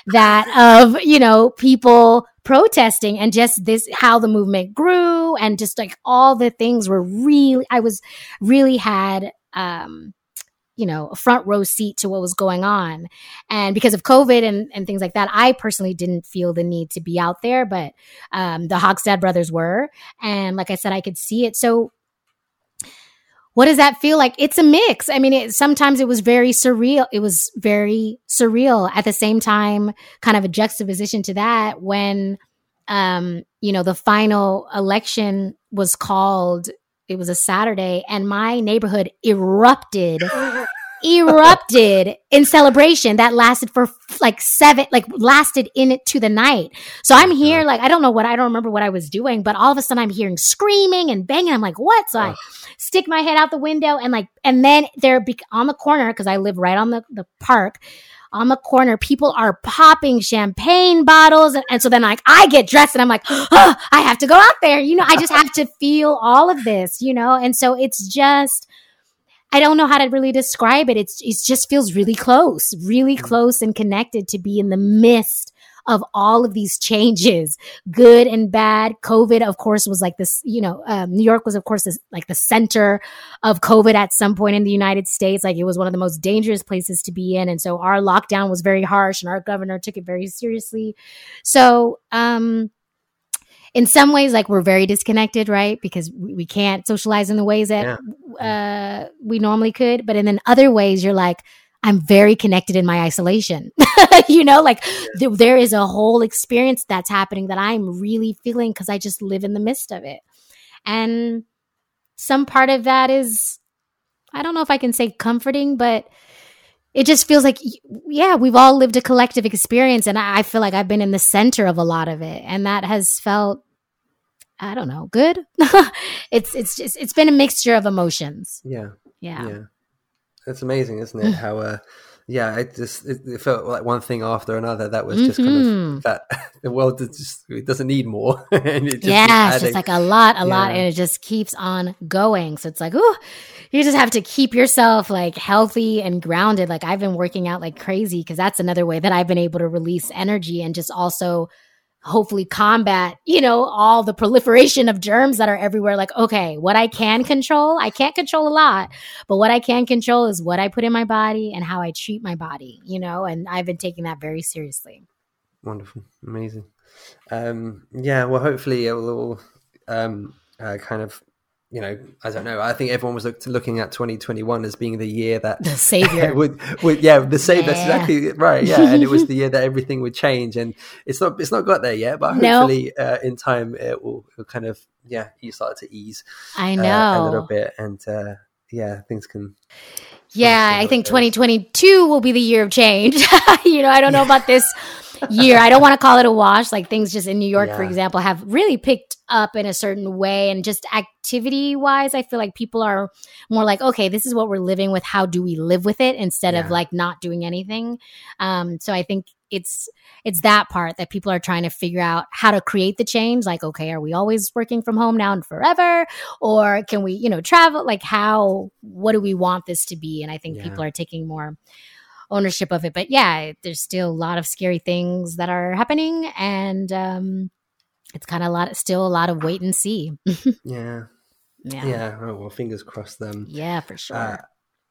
that of you know people protesting and just this how the movement grew and just like all the things were really i was really had um you know, a front row seat to what was going on. And because of COVID and, and things like that, I personally didn't feel the need to be out there, but um, the Hochstadt brothers were. And like I said, I could see it. So what does that feel like? It's a mix. I mean, it, sometimes it was very surreal. It was very surreal at the same time, kind of a juxtaposition to that when, um, you know, the final election was called it was a Saturday, and my neighborhood erupted. erupted in celebration that lasted for like seven like lasted in it to the night. So i'm here like i don't know what i don't remember what i was doing but all of a sudden i'm hearing screaming and banging. I'm like what? So i stick my head out the window and like and then they're on the corner because i live right on the, the park on the corner, people are popping champagne bottles. And, and so then like I get dressed and I'm like, oh, I have to go out there. You know, I just have to feel all of this, you know? And so it's just, I don't know how to really describe it. It's, it just feels really close, really mm. close and connected to be in the midst of all of these changes, good and bad. COVID, of course, was like this, you know, um, New York was, of course, this, like the center of COVID at some point in the United States. Like it was one of the most dangerous places to be in. And so our lockdown was very harsh and our governor took it very seriously. So, um, in some ways, like we're very disconnected, right? Because we, can't socialize in the ways that yeah. uh, we normally could. But in then other ways, you're like, I'm very connected in my isolation. you know, like th- there is a whole experience that's happening that I'm really feeling because I just live in the midst of it. And some part of that is, I don't know if I can say comforting, but it just feels like, yeah, we've all lived a collective experience. And I feel like I've been in the center of a lot of it. And that has felt, I don't know, good. it's, it's just, it's been a mixture of emotions. Yeah. Yeah. Yeah. It's amazing, isn't it? How, uh, yeah, it just it, it, felt like one thing after another. That was just mm-hmm. kind of mm-hmm. that the world just it doesn't need more. and it just yeah, it's just like a lot, a yeah. lot, and it just keeps on going. So it's like, oh, you just have to keep yourself like healthy and grounded. Like I've been working out like crazy because that's another way that I've been able to release energy and just also hopefully combat, you know, all the proliferation of germs that are everywhere. Like, okay, what I can control, I can't control a lot, but what I can control is what I put in my body and how I treat my body, you know, and I've been taking that very seriously. Wonderful. Amazing. Um, yeah, well, hopefully it will all um, uh, kind of you know, I don't know. I think everyone was look, looking at 2021 as being the year that the savior would, would, yeah, the savior. Yeah. That's exactly right. Yeah, and it was the year that everything would change, and it's not, it's not got there yet, but hopefully uh, in time it will, will, kind of, yeah, you start to ease. I know uh, a little bit, and uh, yeah, things can. Yeah, I think 2022 will be the year of change. you know, I don't know about this year. I don't want to call it a wash. Like things just in New York, yeah. for example, have really picked up in a certain way. And just activity wise, I feel like people are more like, okay, this is what we're living with. How do we live with it instead yeah. of like not doing anything? Um, so I think it's it's that part that people are trying to figure out how to create the change like okay are we always working from home now and forever or can we you know travel like how what do we want this to be and i think yeah. people are taking more ownership of it. But yeah, there's still a lot of scary things that are happening, and um, it's kind of a lot, still a lot of wait and see. yeah. Yeah. Yeah. Oh, well, fingers crossed then. Yeah, for sure. Uh,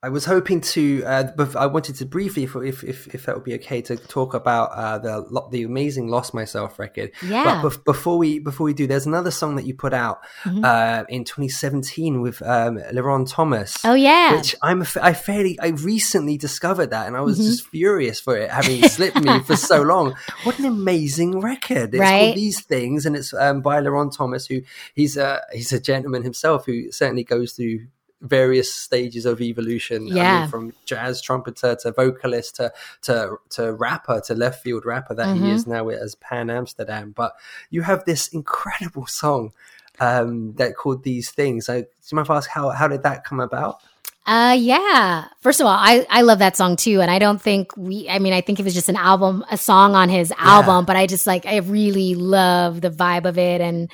I was hoping to, uh, but I wanted to briefly, if, if if that would be okay, to talk about uh, the the amazing "Lost Myself" record. Yeah. But before we before we do, there's another song that you put out mm-hmm. uh, in 2017 with um, LeRon Thomas. Oh yeah. Which I'm I fairly I recently discovered that, and I was mm-hmm. just furious for it having slipped me for so long. What an amazing record! It's right? called These Things, and it's um, by LeRon Thomas, who he's a he's a gentleman himself who certainly goes through various stages of evolution. Yeah. I mean, from jazz trumpeter to vocalist to to to rapper to left field rapper that mm-hmm. he is now as Pan Amsterdam. But you have this incredible song um, that called These Things. So, do you mind if I ask how how did that come about? Uh yeah. First of all, I I love that song too and I don't think we I mean I think it was just an album a song on his album, yeah. but I just like I really love the vibe of it and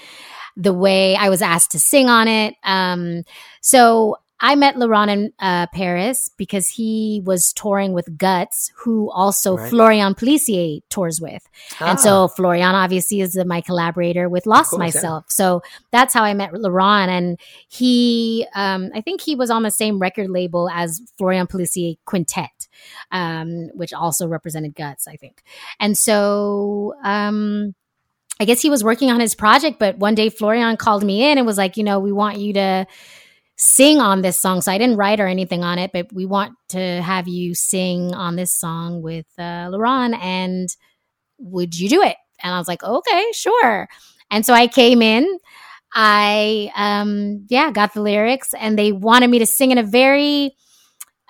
the way I was asked to sing on it. Um, so I met LeRon in uh, Paris because he was touring with Guts, who also right. Florian Pelissier tours with. Ah. And so ah. Florian obviously is my collaborator with Lost course, Myself. Yeah. So that's how I met LeRon. And he, um, I think he was on the same record label as Florian Pelissier Quintet, um, which also represented Guts, I think. And so, um, I guess he was working on his project, but one day Florian called me in and was like, you know, we want you to sing on this song. So I didn't write or anything on it, but we want to have you sing on this song with uh, LeRon. And would you do it? And I was like, okay, sure. And so I came in. I, um, yeah, got the lyrics and they wanted me to sing in a very,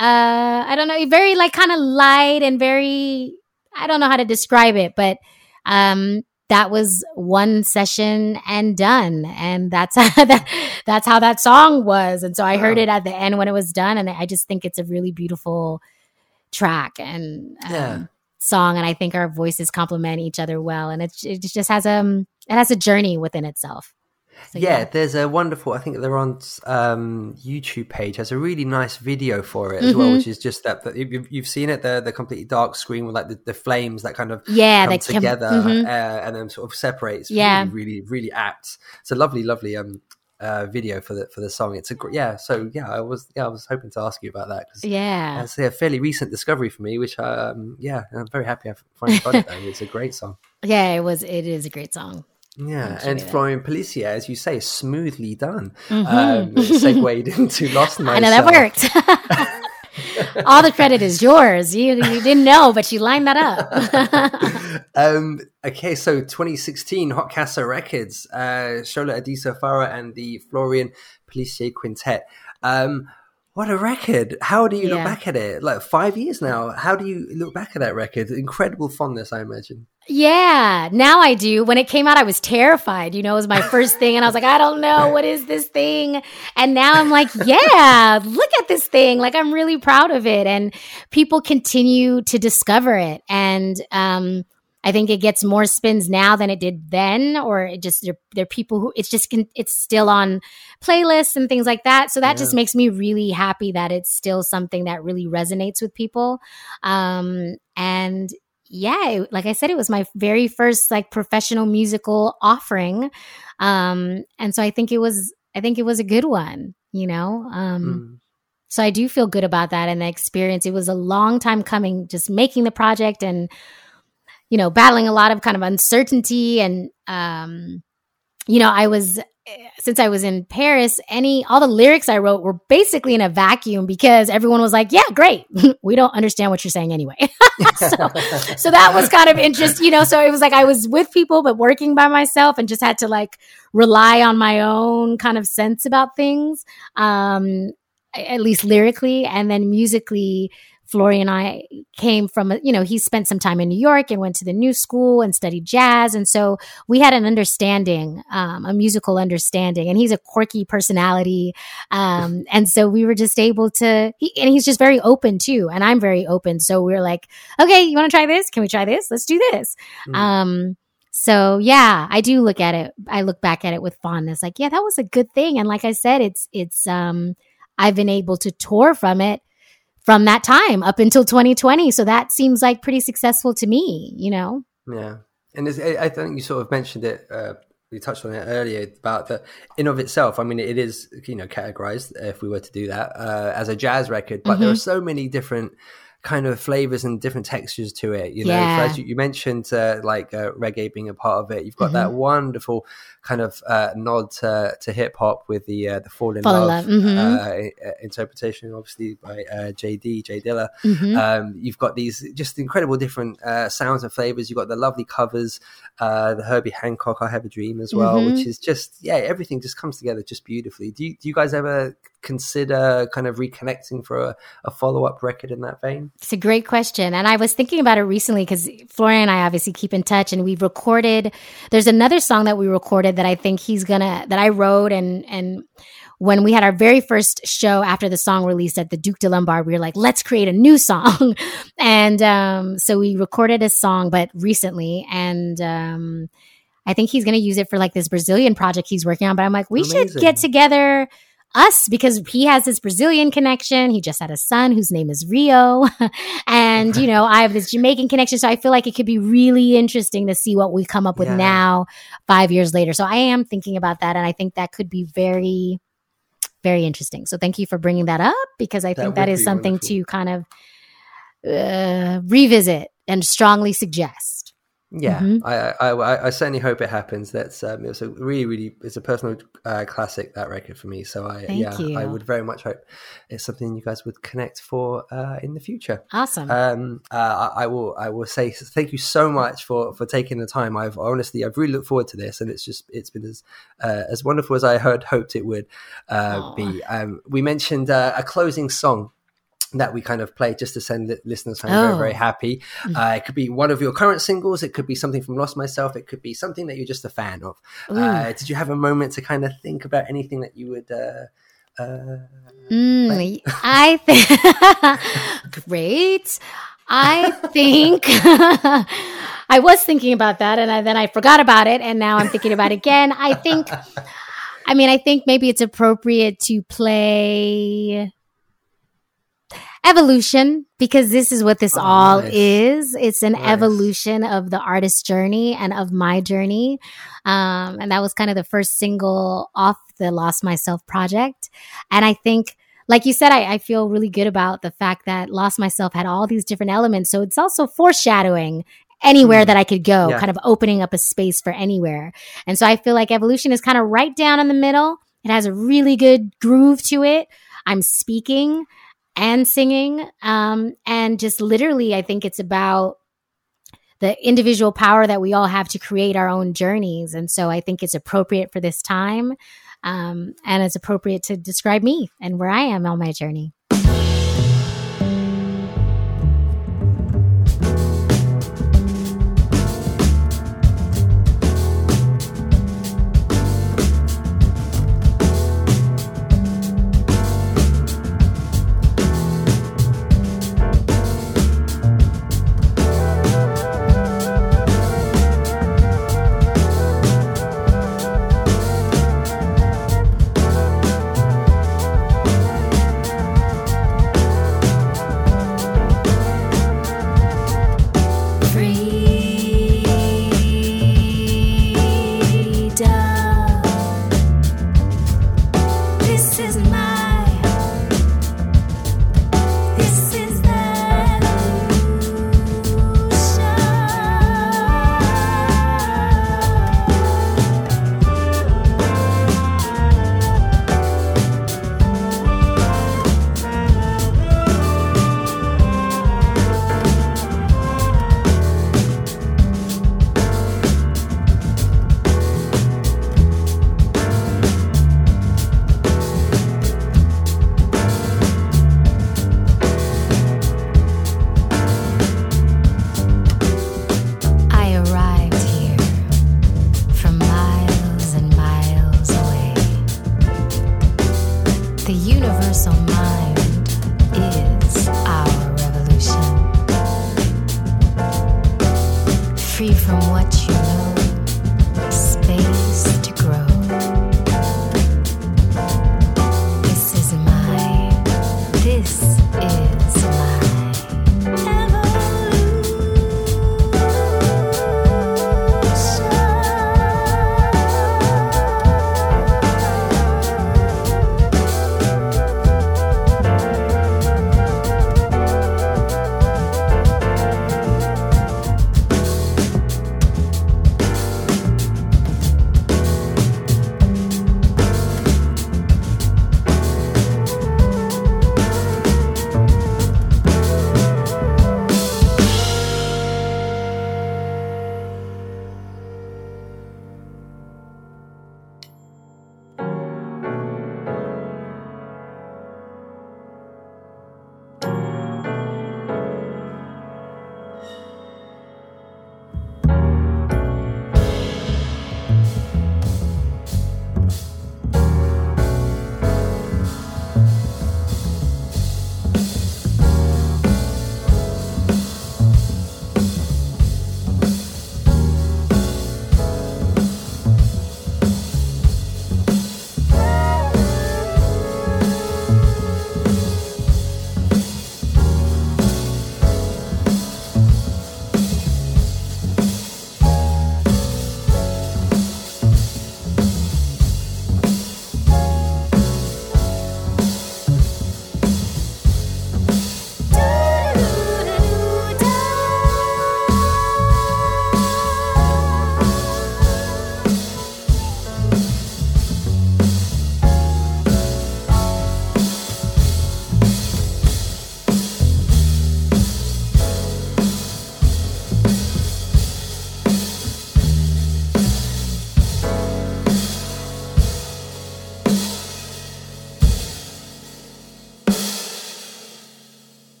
uh, I don't know, very like kind of light and very, I don't know how to describe it, but, um, that was one session and done. And that's how that, that's how that song was. And so i heard it at the end when it was done and i just think it's a really beautiful track and um, yeah. song. And i think our voices complement each other well. And it, it just has a um, it has a journey within itself So, yeah, yeah. there's a wonderful. I think they're on um, YouTube page. Has a really nice video for it as well, Mhm. which is just that. that you've, you've seen it, the the completely dark screen with like the, the flames that kind of Yeah, come together mhm. uh, and then sort of separates. Yeah. really, really, really apt. It's a lovely, lovely um uh, video for the for the song. It's a gr- yeah. So yeah, I was yeah I was hoping to ask you about that because Yeah. it's a fairly recent discovery for me, which um yeah I'm very happy I finally got it. Though. It's a great song. Yeah, it was. It is a great song. Yeah, and. Florian Pelissier, as you say, smoothly done. Mhm. Um, segued into Lost Myself. I know that worked. All the credit is yours. You you didn't know, but you lined that up. um, okay, so 2016, Hot Casa Records, uh, Shola Adisa-Farrar and the Florian Pelissier Quintet. Um, what a record! How do you look back at it? Like five years now. How do you look back at that record? Incredible fondness, I imagine. Yeah, now I do. When it came out, I was terrified. You know, it was my first thing, and I was like, I don't know what is this thing. And now I'm like, yeah, look at this thing. Like I'm really proud of it, and people continue to discover it. And um, I think it gets more spins now than it did then, or it just there there are people who it's just con- it's still on playlists and things like that. So that just makes me really happy that it's still something that really resonates with people. Um, and yeah, it- like I said, it was my very first like professional musical offering. Um, and so I think it was, I think it was a good one, you know? Um, so I do feel good about that and the experience. It was a long time coming, just making the project and, you know, battling a lot of kind of uncertainty and, um, you know, I was since I was in Paris, any all the lyrics I wrote were basically in a vacuum because everyone was like, "Yeah, great. we don't understand what you're saying anyway." so, so that was kind of interesting, you know. So it was like I was with people but working by myself and just had to like rely on my own kind of sense about things, um, at least lyrically, and then musically. Florian and I came from, a- you know, he spent some time in New York and went to the new school and studied jazz. And so we had an understanding, um, a musical understanding. And he's a quirky personality. Um, and so we were just able to, he, and he's just very open too. And I'm very open. So we were like, okay, you want to try this? Can we try this? Let's do this. Um, so yeah, I do look at it. I look back at it with fondness. Like, yeah, that was a good thing. And like I said, it's, it's, um, I've been able to tour from it from that time up until 2020. So that seems like pretty successful to me, you know? Yeah, and I think you sort of mentioned it. Uh, we touched on it earlier about the in of itself. I mean, it is you know categorized if we were to do that uh, as a jazz record, but there are so many different kind of flavors and different textures to it. You know, Yeah. as you, you mentioned, uh, like uh, reggae being a part of it. You've got that Mhm. wonderful kind of uh, nod to, to hip hop with the uh, the fall in Fall in love, Love, mhm. uh, interpretation, obviously by uh, JD Jay Dilla. Mhm. Um, you've got these just incredible different uh, sounds and flavors. You've got the lovely covers, uh, the Herbie Hancock "I Have a Dream" as well, Mhm. which is just yeah, everything just comes together just beautifully. Do you, do you guys ever consider kind of reconnecting for a, a follow up record in that vein? It's a great question. And I was thinking about it recently because Florian and I obviously keep in touch and we've recorded, there's another song that we recorded that I think he's gonna, that I wrote and, and, when we had our very first show after the song released at the Duc des Lombards, we were like, let's create a new song. and um, so we recorded a song, but recently. And um, I think he's going to use it for like this Brazilian project he's working on. But I'm like, we should get together us because he has this Brazilian connection. He just had a son whose name is Rio. and, you know, I have this Jamaican connection. So I feel like it could be really interesting to see what we come up with Yeah. now, five years later. So I am thinking about that. And I think that could be very, very interesting. So thank you for bringing that up because I That think that is something wonderful. to kind of uh, revisit and strongly suggest. Yeah, Mhm. I, I, I, I certainly hope it happens. That's um, it's a really, really, it's a personal uh, classic that record for me. So I, Thank yeah, you. I would very much hope it's something you guys would connect for uh, in the future. Awesome. Um, uh, I, I will, I will say thank you so much for for taking the time. I've honestly, I've really looked forward to this, and it's just, it's been as uh, as wonderful as I had hoped it would uh, be. Um, we mentioned uh, a closing song that we kind of play just to send li- listeners home very, Oh. very happy. Uh, it could be one of your current singles. It could be something from Lost Myself. It could be something that you're just a fan of. Uh, did you have a moment to kind of think about anything that you would? Uh, uh, Mm, I think great. I think I was thinking about that, and I, then I forgot about it, and now I'm thinking about it again. I think I mean, I think maybe it's appropriate to play evolution because this is what this Oh, all nice. is. It's an Nice. evolution of the artist's journey and of my journey. Um, and that was kind of the first single off the Lost Myself project. And I think, like you said, I, I feel really good about the fact that Lost Myself had all these different elements. So it's also foreshadowing anywhere Mm. that I could go, Yeah. kind of opening up a space for anywhere. And so I feel like evolution is kind of right down in the middle. It has a really good groove to it. I'm speaking and singing. Um, and just literally, I think it's about the individual power that we all have to create our own journeys. And so I think it's appropriate for this time. Um, and it's appropriate to describe me and where I am on my journey.